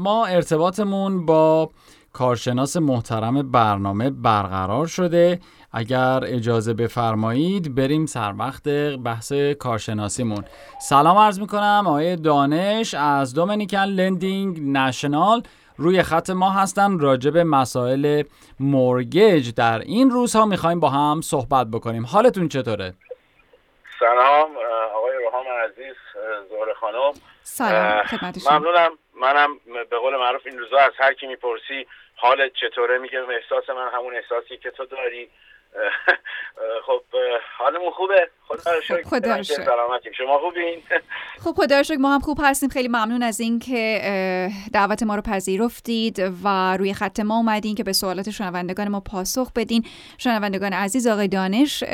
ما ارتباطمون با کارشناس محترم برنامه برقرار شده. اگر اجازه بفرمایید بریم سر وقت بحث کارشناسیمون. سلام عرض می‌کنم آقای دانش از دومینیکن لندینگ نشنال روی خط ما هستن راجع به مسائل مورگج در این روزها می‌خوایم با هم صحبت بکنیم. حالتون چطوره؟ سلام آقای روحام عزیز زهر خانم. سلام ممنونم. منم به قول معروف این روزا از هر کی می‌پرسی حالت چطوره؟ میگم احساس من همون احساسی که تو داری. خب حالمون خوبه؟ خدا رو شکر. خدا سلامتیم شما خوبین؟ خب خدا رو ما هم خوب هستیم. خیلی ممنون از اینکه دعوت ما رو پذیرفتید و روی خط ما اومدین که به سوالات شنوندگان ما پاسخ بدین. شنوندگان عزیز آقای دانش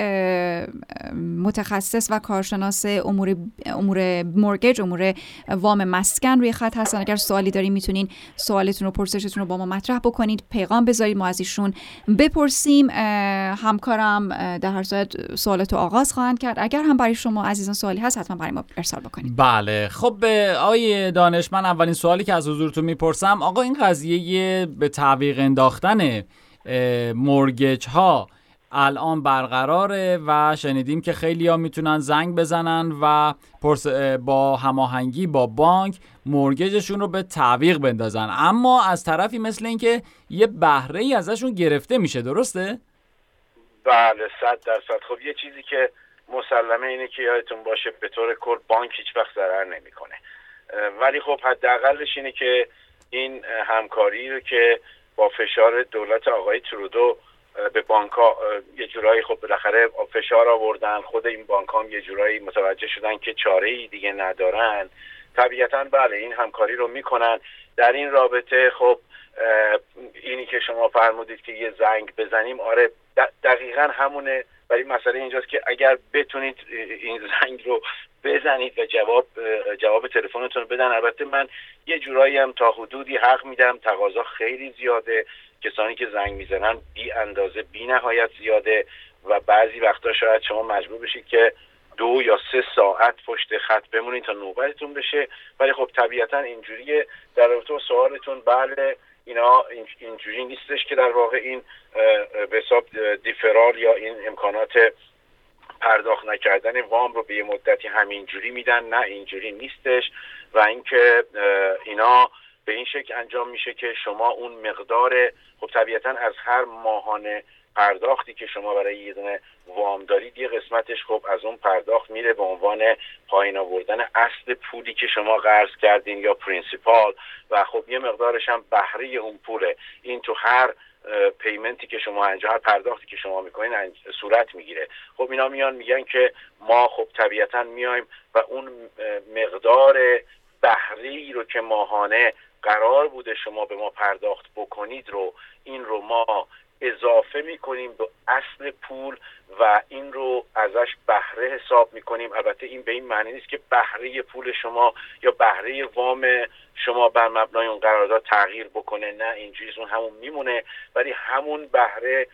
متخصص و کارشناس امور امور مورگج امور وام مسکن روی خط هستن. اگر سوالی دارین می‌تونین سوالتون رو پرسشتون رو با ما مطرح بکنید. پیغام بذارید. ما از ایشون بپرسیم. همکارم در هر صورت سوالات آغاز خواهند کرد. اگر هم برای شما عزیزان سوالی هست حتما برای ما ارسال بکنید. بله. خب به آقای دانش من اولین سوالی که از حضورتون می‌پرسم. آقا این قضیه به تعویق انداختن مورگج ها الان برقراره و شنیدیم که خیلی ها می‌تونن زنگ بزنن و با هماهنگی با بانک مورگجشون رو به تعویق بندازن. اما از طرفی مثل اینکه یه بهره ای ازشون گرفته میشه درسته؟ بله صد درصد. خب یه چیزی که مسلمه اینه که یادتون باشه به طور کل بانک هیچ وقت ضرر نمی‌کنه. ولی خب حداقلش اینه که این همکاری رو که با فشار دولت آقای ترودو به بانک ها یه جورایی خب بالاخره فشار آوردن خود این بانک هم یه جورایی متوجه شدن که چاره ای دیگه ندارن. طبیعتا بله این همکاری رو می‌کنن. در این رابطه خب اینی که شما فرمودید که یه زنگ بزنیم آره دقیقا همونه. ولی مسئله اینجاست که اگر بتونید این زنگ رو بزنید و جواب جواب تلفنتون بدن. البته من یه جورایی هم تا حدودی حق میدم. تقاضا خیلی زیاده. کسانی که زنگ می‌زنن بی اندازه بی نهایت زیاده و بعضی وقتا شاید شما مجبور بشید که دو یا سه ساعت پشت خط بمونید تا نوبتتون بشه. ولی خب طبیعتا اینجوریه. در رابطه سوالتون بله اینا اینجوری نیستش که در واقع این به حساب دیفرال یا این امکانات پرداخت نکردن وام رو به یه مدتی همینجوری میدن. نه اینجوری نیستش. و اینکه اینا به این شکل انجام میشه که شما اون مقدار خب طبیعتا از هر ماهانه پرداختی که شما برای یه دونه وام دارید یه قسمتش خب از اون پرداخت میره به عنوان پایین آوردن اصل پولی که شما قرض کردین یا پرینسیپال و خب یه مقدارش هم بهره اون پوله. این تو هر پیمنتی که شما انجام هر پرداختی که شما می‌کنین صورت می‌گیره. خب اینا میان میگن که ما خب طبیعتا میایم و اون مقدار بهره رو که ماهانه قرار بوده شما به ما پرداخت بکنید رو این رو ما اضافه می‌کنیم به اصل پول و این رو ازش بهره حساب می‌کنیم. البته این به این معنی نیست که بهره پول شما یا بهره وام شما بر مبنای اون قرارداد تغییر بکنه. نه اینجوری اون همون میمونه ولی همون بهره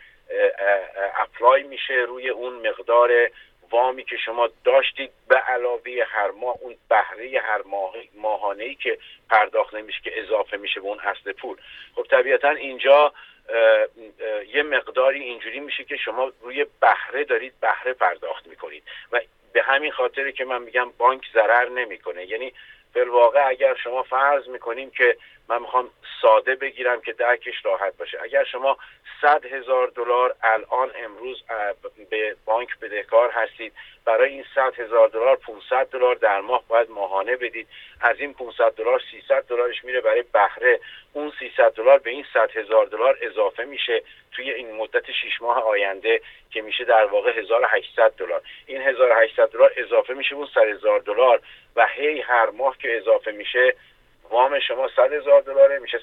اپلای میشه روی اون مقدار وامی که شما داشتید به علاوه هر ماه اون بهره هر ماه ماهانه ای که پرداخت نمیشه که اضافه میشه به اون اصل پول. خب طبیعتا اینجا یه مقداری اینجوری میشه که شما روی بهره دارید بهره پرداخت می‌کنید. و به همین خاطر که من میگم بانک ضرر نمی‌کنه. یعنی واقع اگر شما فرض می‌کنیم که من می‌خوام ساده بگیرم که درکش راحت باشه. اگر شما صد هزار دلار الان امروز به بانک بدهکار هستید برای این صد هزار دلار 500 دلار در ماه باید ماهانه بدید. از این 500 دلار 300 دلارش میره برای بهره. اون 300 دلار به این 100 هزار دلار اضافه میشه توی این مدت 6 ماه آینده که میشه در واقع 1800 دلار. این 1800 دلار اضافه میشه اون 100 هزار دلار و هی هر ماه که اضافه میشه وام شما 100 هزار دلاره میشه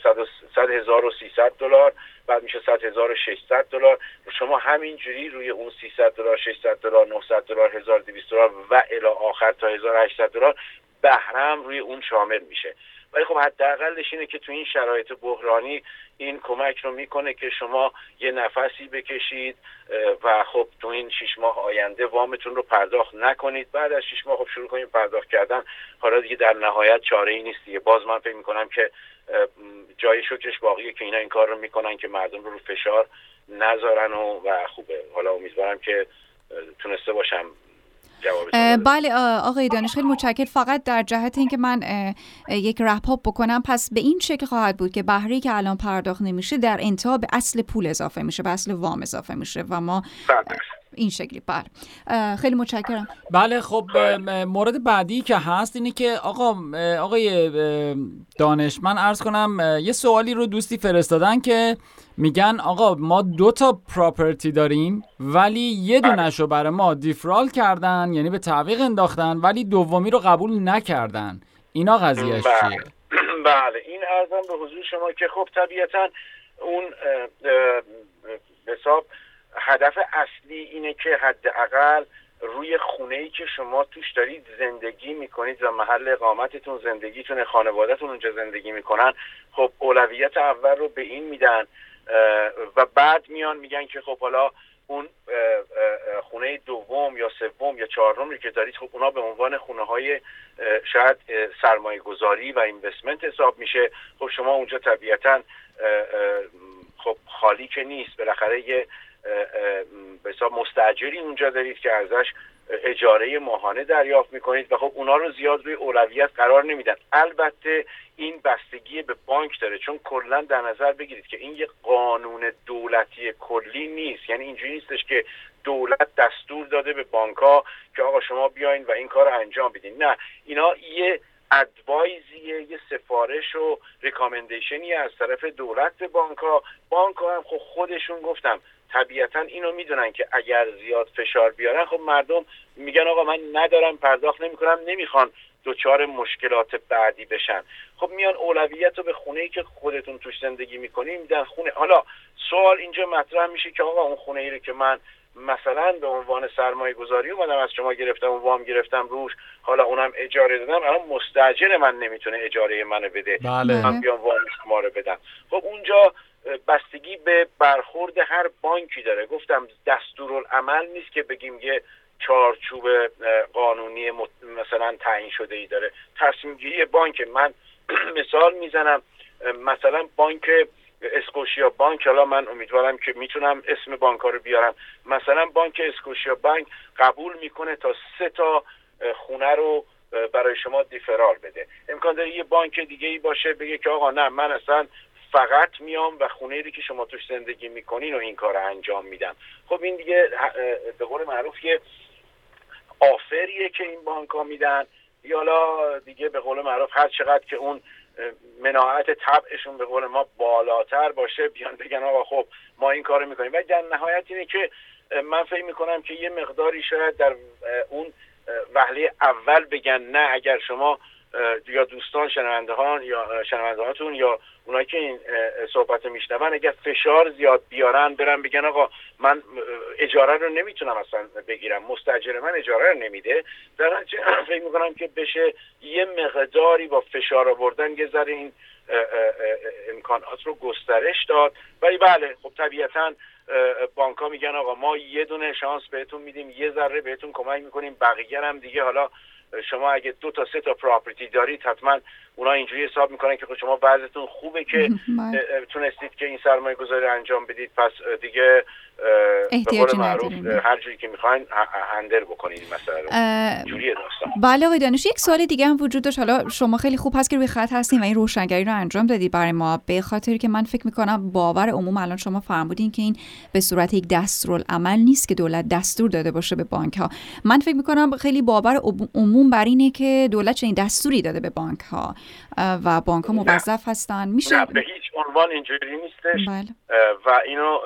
100 هزار و 300 دلار بعد میشه 100 هزار و 600 دلار. شما همینجوری روی اون 300 دلار 600 دلار 900 دلار 1200 دلار و الی آخر تا 1800 دلار بهرم روی اون شامل میشه. ولی خب حداقلش اینه که تو این شرایط بحرانی این کمک رو می‌کنه که شما یه نفسی بکشید و خب تو این شیش ماه آینده وامتون رو پرداخت نکنید. بعد از شیش ماه خب شروع کنید پرداخت کردن. حالا دیگه در نهایت چاره ای نیست دیگه. باز من فکر می‌کنم که جای شکرش باقیه که اینا این کار رو می‌کنن که مردم رو رو فشار نذارن و, و خوبه. حالا امیدوارم که تونسته باشم بله آقای دانش خیلی متشکر فقط در جهت اینکه من یک رپ بکنم پس به این شکل خواهد بود که بهره که الان پرداخت نمیشه در انتها به اصل پول اضافه میشه به اصل وام اضافه میشه و ما بله. این شکلی بله. خیلی متشکرم. بله خب مورد بعدی که هست اینه که آقا آقای دانش من عرض کنم یه سوالی رو دوستی فرستادن که میگن آقا ما دو تا پراپرتی داریم ولی یه بله. دونش رو برای ما دیفرال کردن یعنی به تعویق انداختن ولی دومی رو قبول نکردن. اینا قضیهش بله. چیه؟ بله. این ارزم به حضور شما که خب طبیعتا اون حساب هدف اصلی اینه که حداقل روی خونه ای که شما توش دارید زندگی می‌کنید و محل اقامتتون زندگیتون خانوادهتون اونجا زندگی می‌کنن خب اولویت اول رو به این میدن و بعد میان میگن که خب حالا اون خونه دوم یا سوم یا چهارم که دارید خب اونا به عنوان خونه های شاید سرمایه گذاری و اینوستمنت حساب میشه. خب شما اونجا طبیعتا خب خالی که نیست بالاخره یه به مستجری اونجا دارید که ازش اجاره ماهانه دریافت می‌کنید و خب اونا رو زیاد روی اولویت قرار نمیدن. البته این بستگی به بانک داره چون کلا در نظر بگیرید که این یه قانون دولتی کلی نیست. یعنی اینجوری نیستش که دولت دستور داده به بانک ها که آقا شما بیاین و این کار رو انجام بدین. نه اینا یه ادوایزیه یه سفارش و ریکامندیشنی از طرف دولت به بانک ها بانک ها هم خب خودشون گفتم طبیعتا اینو می‌دونن که اگر زیاد فشار بیارن خب مردم میگن آقا من ندارم پرداخت نمی‌کنم نمی‌خوان دچار مشکلات بعدی بشن. خب میان اولویت رو به خونه ای که خودتون توش زندگی می‌کنیم میدن خونه. حالا سوال اینجا مطرح میشه که آقا اون خونه ای رو که من مثلا به عنوان سرمایه گذاری اومدم از شما گرفتم و وام گرفتم روش حالا اونم اجاره دادم الان مستاجر من نمی‌تونه اجاره منو بده. بله. من بیام وام شما رو بدم. خب اونجا بستگی به برخورد هر بانکی داره. گفتم دستورالعمل نیست که بگیم یه چارچوب قانونی مثلا تعیین شده ای داره. تصمیم گیری بانک. من مثال می‌زنم مثلا بانک اسکوشیا بانک. حالا من امیدوارم که می‌تونم اسم بانک ها رو بیارم. مثلا بانک اسکوشیا بانک قبول می‌کنه تا سه تا خونه رو برای شما دیفرال بده. امکان داره یه بانک دیگه ای باشه بگه که آقا نه من اصلا فقط میام و خونه ای که شما توش زندگی می‌کنین و این کار انجام میدم. خب این دیگه به قول معروف یه آفریه که این بانک ها میدن. یا دیگه به قول معروف هر چقدر که اون مناعت طبعشون به قول ما بالاتر باشه بیان بگن آقا خب ما این کارو می‌کنیم. و در نهایت اینه که من فکر می‌کنم که یه مقداری شاید در اون وهله اول بگن نه اگر شما یا دوستان شنونده ها یا شنونده هاتون یا اونایی که این صحبت میشنون اگر فشار زیاد بیارن برن بگن آقا من اجاره رو نمی‌تونم اصلا بگیرم. مستجر من اجاره رو نمیده. در فکر می‌کنم که بشه یه مقداری با فشار آوردن یه ذره این امکانات رو گسترش داد. ولی بله خب طبیعتا بانک ها میگن آقا ما یه دونه شانس بهتون میدیم یه ذره بهتون کمک می‌کنیم بقیه هم دیگه حالا شما اگه دو تا سه تا پراپرتی دارید حتما اونا اینجوری حساب می‌کنن که خب شما وضعتون خوبه که بله. تونستید که این سرمایه گذاری انجام بدید. پس دیگه احتیاجی هر جوری که می‌خواین هندل بکنید مسئله جوری داستان. بله آقای دانش یک سوال دیگه هم وجود داشت. حالا شما خیلی خوب هست که روی خط هستین و این روشنگری رو انجام دادید برای ما. به خاطر که من فکر می‌کنم باور عموم الان شما فرمودین که این به صورت یک دستورالعمل نیست که دولت دستور داده باشه به بانک ها من فکر می‌کنم خیلی باور عموم بر اینه که دولت چنین دستوری داده به بانک ها و بانک ها موظف هستن. میشه به هیچ عنوان اینجوری نیستش. بله. و اینو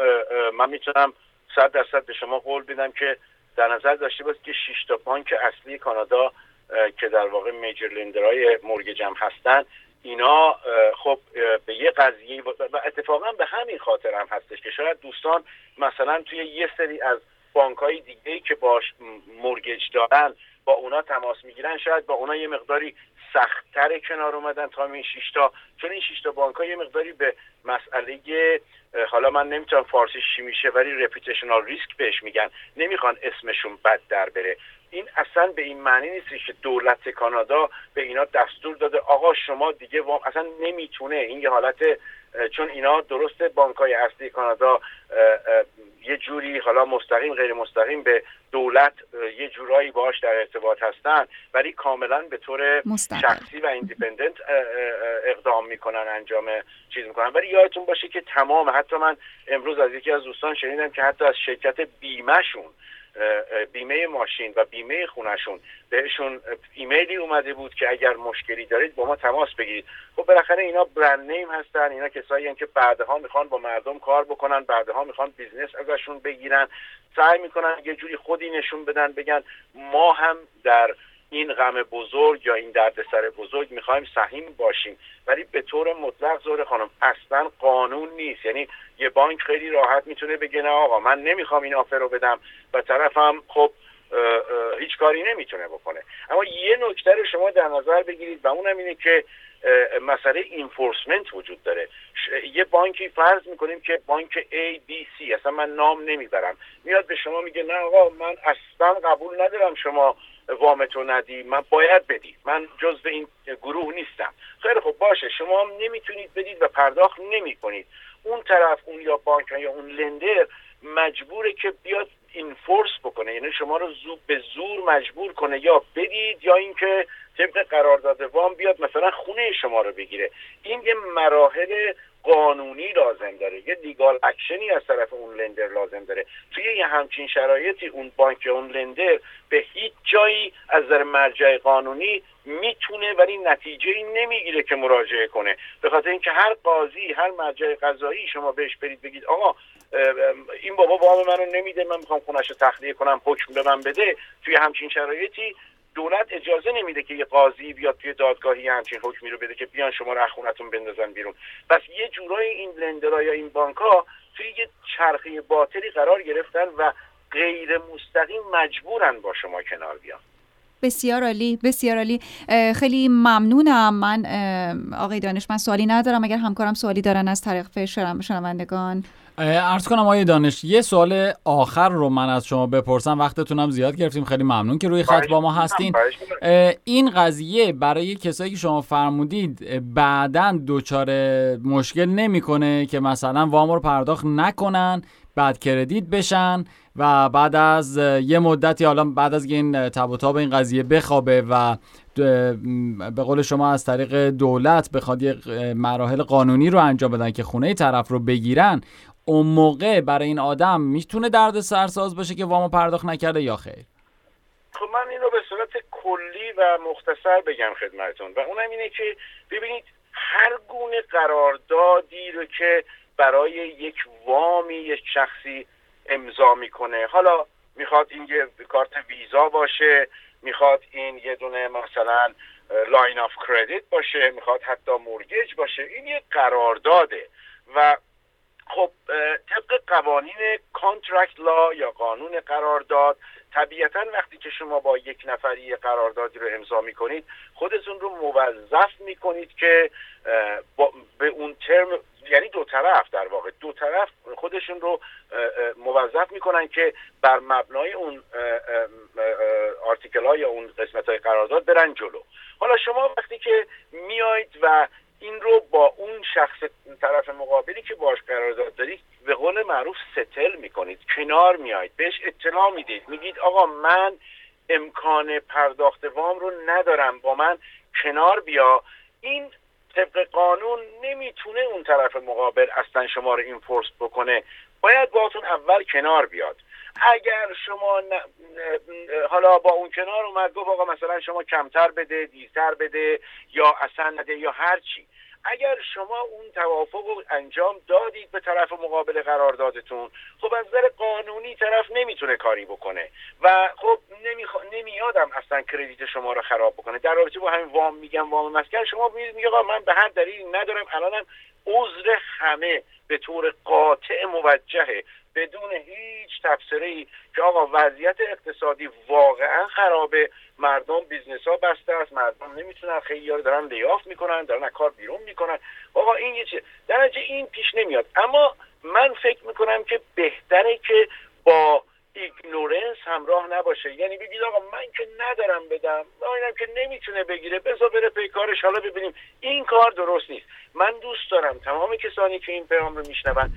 من می‌تونم صد درصد به شما قول بدم که در نظر داشته باشید که 6 تا بانک اصلی کانادا که در واقع میجر لندرهای مورگج هم هستن اینا خب به یه قضیه و اتفاقا به همین خاطر هم هستش که شاید دوستان مثلا توی یه سری از بانک های دیگه که باش مورگج دارن با اونا تماس می‌گیرن شاید با اونا یه مقداری سختتر کنار اومدن تا این شیشتا چون این شیشتا بانک ها یه مقداری به مسئله حالا من نمی‌تونم فارسی چی میشه ولی رپیتیشنال ریسک بهش میگن. نمی‌خوان اسمشون بد در بره. این اصلا به این معنی نیست که دولت کانادا به اینا دستور داده. آقا شما دیگه وام اصلا نمی‌تونه. این یه حالت چون اینا درست بانک های اصلی کانادا یه جوری حالا مستقیم غیر مستقیم به دولت یه جورایی باش در ارتباط هستن ولی کاملا به طور شخصی و independent اقدام می‌کنن انجام چیز می‌کنن. ولی یادتون باشه که تمام حتی من امروز از یکی از دوستان شنیدم که حتی از شرکت بیمهشون بیمه ماشین و بیمه خونشون بهشون ایمیلی اومده بود که اگر مشکلی دارید با ما تماس بگیرید. خب بالاخره اینا brand name هستن اینا کسایی که بعدها می‌خوان با مردم کار بکنن بعدها می‌خوان business ازشون بگیرن. سعی می‌کنن یه جوری خودی نشون بدن بگن ما هم در این غم بزرگ یا این دردسر بزرگ می‌خوایم سهیم باشیم. ولی به طور مطلق زور خانم اصلا قانون نیست. یعنی یه بانک خیلی راحت می‌تونه بگه نه آقا من نمی‌خوام این آفر رو بدم و طرفم خب هیچ کاری نمی‌تونه بکنه. اما یه نکته رو شما در نظر بگیرید و اونم اینه که مسئله اینفورسمنت وجود داره. یه بانکی فرض می‌کنیم که بانک A B C اصلا من نام نمی‌برم. میاد به شما میگه نه آقا من اصلا قبول ندارم شما وامتو ندی من باید بدی. من جزو این گروه نیستم. خیلی خب باشه. شما هم نمی‌تونید بدید و پرداخت نمی کنید اون طرف اون یا بانک یا اون لندر مجبوره که بیاد اینفورس بکنه. یعنی شما رو زو به زور مجبور کنه یا بدید یا اینکه طبق قرارداد وام بیاد مثلا خونه شما رو بگیره. این یه مراحل قانونی لازم داره یه لیگال اکشنی از طرف اون لندر لازم داره. توی یه همچین شرایطی اون بانک اون لندر به هیچ جایی از نظر مرجع قانونی می‌تونه ولی نتیجه ای نمی‌گیره که مراجعه کنه. به خاطر اینکه هر قاضی هر مرجع قضایی شما بهش برید بگید آقا این بابا وام منو نمیده من می‌خوام خونش رو تخلیه کنم حکم به من بده. توی همچین شرایطی دولت اجازه نمیده که یه قاضی بیاد توی دادگاهی همچین حکمی رو بده که بیان شما رو خونتون بندازن بیرون. پس یه جورایی این لندرها یا این بانک ها توی یه چرخه باطلی قرار گرفتن و غیر مستقیم مجبورن با شما کنار بیان. بسیار عالی بسیار عالی. خیلی ممنونم. من آقای دانش من سوالی ندارم. اگر همکارم سوالی دارن از طریق شنوندگان ارز کنم آقای دانش یه سوال آخر رو من از شما بپرسم. وقتتونم زیاد گرفتیم. خیلی ممنون که روی خط با ما هستین. این قضیه برای کسایی که شما فرمودید بعدا دچار مشکل نمی‌کنه که مثلا وام رو پرداخت نکنن بعد کردیت بشن و بعد از یه مدتی حالا بعد از این تب و تاب این قضیه بخوابه و به قول شما از طریق دولت بخواد یه مراحل قانونی رو انجام بدن که خونه طرف رو بگیرن اون موقع برای این آدم می‌تونه درد سرساز باشه که وامو پرداخت نکرده یا خیر؟ خب من این رو به صورت کلی و مختصر بگم خدمتون و اونم اینه که ببینید هر گونه قراردادی رو که برای یک وامی یک شخصی امضا می‌کنه. حالا می‌خواد این یه کارت ویزا باشه می‌خواد این یه دونه مثلا line of credit باشه می‌خواد حتی mortgage باشه. این یه قرارداده و خب طبق قوانین contract law یا قانون قرارداد طبیعتا وقتی که شما با یک نفری قراردادی رو امضا می‌کنید خودتون رو موظف می‌کنید که به اون ترم یعنی دو طرف در واقع دو طرف خودشون رو موظف می‌کنن که بر مبنای اون آرتیکل ها یا اون قسمت های قرارداد برن جلو. حالا شما وقتی که میایید و این رو با اون شخص طرف مقابلی که باش قرارداد دارید به قول معروف ستل می‌کنید کنار میایید بهش اطلاع می‌دید میگید آقا من امکان پرداخت وام رو ندارم با من کنار بیا. این طبق قانون نمی‌تونه اون طرف مقابل اصلا شما رو اینفورس بکنه. باید باتون اول کنار بیاد. اگر شما حالا با اون کنار اومد گفت آقا مثلا شما کمتر بده دیرتر بده یا اصلا نده یا هر چی. اگر شما اون توافق رو انجام دادید به طرف مقابل قراردادتون خب از نظر قانونی طرف نمی‌تونه کاری بکنه و خب نمیخ... نمیادم اصلا کردیت شما رو خراب بکنه. در رابطه با همین وام میگم وام مسکن شما میگید آقا من به هر دلیل ندارم الانم عذر همه به طور قاطع موجهه. بدون هیچ تفسیری که آقا وضعیت اقتصادی واقعا خرابه مردم business ها بسته است مردم نمی‌تونن خیلی دارن layoff می‌کنن دارن کار بیرون می‌کنن. آقا این یه چیز در این پیش نمیاد. اما من فکر می‌کنم که بهتره که با ignorance همراه نباشه. یعنی بگید آقا من که ندارم بدم اینم که نمی‌تونه بگیره. بذار بره پی کارش حالا ببینیم. این کار درست نیست. من دوست دارم تمام کسانی که این پیام رو میشنون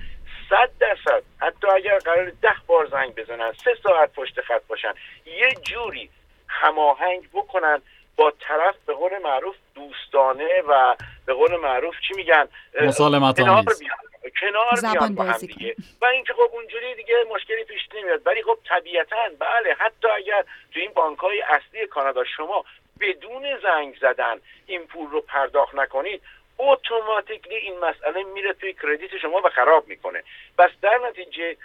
صد درصد. حتی اگر قرار ده بار زنگ بزنن سه ساعت پشت خط باشن یه جوری هماهنگ بکنن با طرف به قول معروف دوستانه و به قول معروف چی میگن؟ مسالمت کنار میان با هم دیگه. و اینکه خب اونجوری دیگه مشکلی پیش نمیاد. ولی خب طبیعتا بله حتی اگر تو این بانک های اصلی کانادا شما بدون زنگ زدن این پول رو پرداخت نکنید اتوماتیکلی این مسئله میره توی کردیت شما و خراب می‌کنه. پس در نتیجه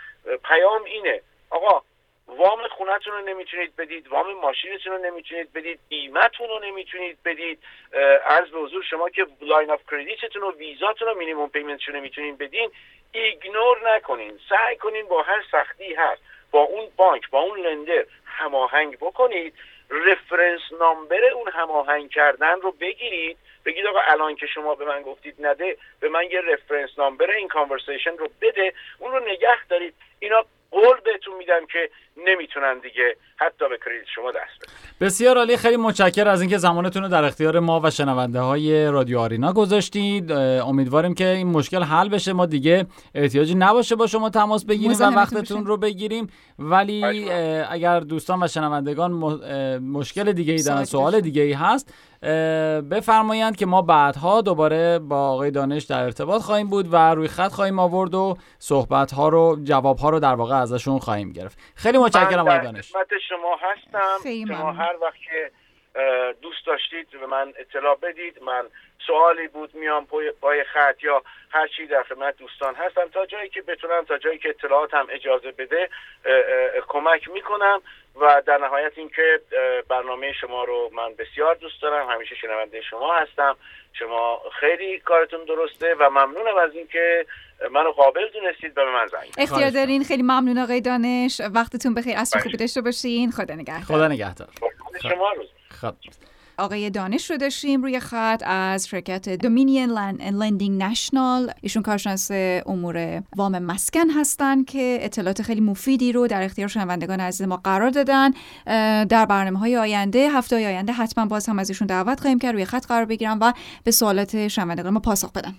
پیام اینه آقا وام خونتون رو نمی‌تونید بدید وام ماشینتون رو نمی‌تونید بدید بیمتون رو نمی‌تونید بدید. عرض به حضور شما که line of credit تون و ویزاتون و minimum payment شون نمی‌تونید بدین ignore نکنین سعی کنین با هر سختی هست. با اون بانک با اون lender هماهنگ بکنید reference number اون هماهنگ کردن رو بگیرید بگید آقا الان که شما به من گفتید نده به من یه reference number این conversation رو بده اون رو نگه دارید. اینا قول بهتون میدم که نمی‌تونن دیگه حتی به کریدیت شما دست بدن. بسیار عالی خیلی متشکر از اینکه زمانتون رو در اختیار ما و شنونده های رادیو آرینا گذاشتید. امیدواریم که این مشکل حل بشه. ما دیگه احتیاجی نباشه با شما تماس بگیریم و وقتتون رو بگیریم. ولی اگر دوستان و شنوندگان مشکل دیگه ای دارن سوال دیگه ای هست بفرمایند که ما بعدها دوباره با آقای دانش در ارتباط خواهیم بود و روی خط خواهیم آورد و صحبت ها رو جواب ها رو در واقع ازشون خواهیم گرفت. خیلی متشکرم آقای دانش. شما هستم. شما هر وقت که دوست داشتید به من اطلاع بدید. من سوالی بود میام پای خط یا هر چی در خدمت دوستان هستم. تا جایی که بتونم تا جایی که اطلاعاتم اجازه بده کمک می‌کنم. و در نهایت اینکه برنامه شما رو من بسیار دوست دارم. همیشه شنونده شما هستم. شما خیلی کارتون درسته و ممنونم از اینکه منو قابل دونستید به من زنگ اختیار دارین. خیلی ممنون آقای دانش. وقتتون بخیر. از خوبی داشته باشین. خدا نگهدار. خدا نگهدار. شما روز خب. آقای دانش رو داشتیم روی خط از شرکت دومینین لندینگ نشنال ایشون کارشناس امور وام مسکن هستن که اطلاعات خیلی مفیدی رو در اختیار شنوندگان عزیز ما قرار دادن. در برنامه های آینده هفته های آینده حتما باز هم از ایشون دعوت خواهیم کرد. روی خط قرار بگیرم و به سوالات شنوندگان ما پاسخ بدن.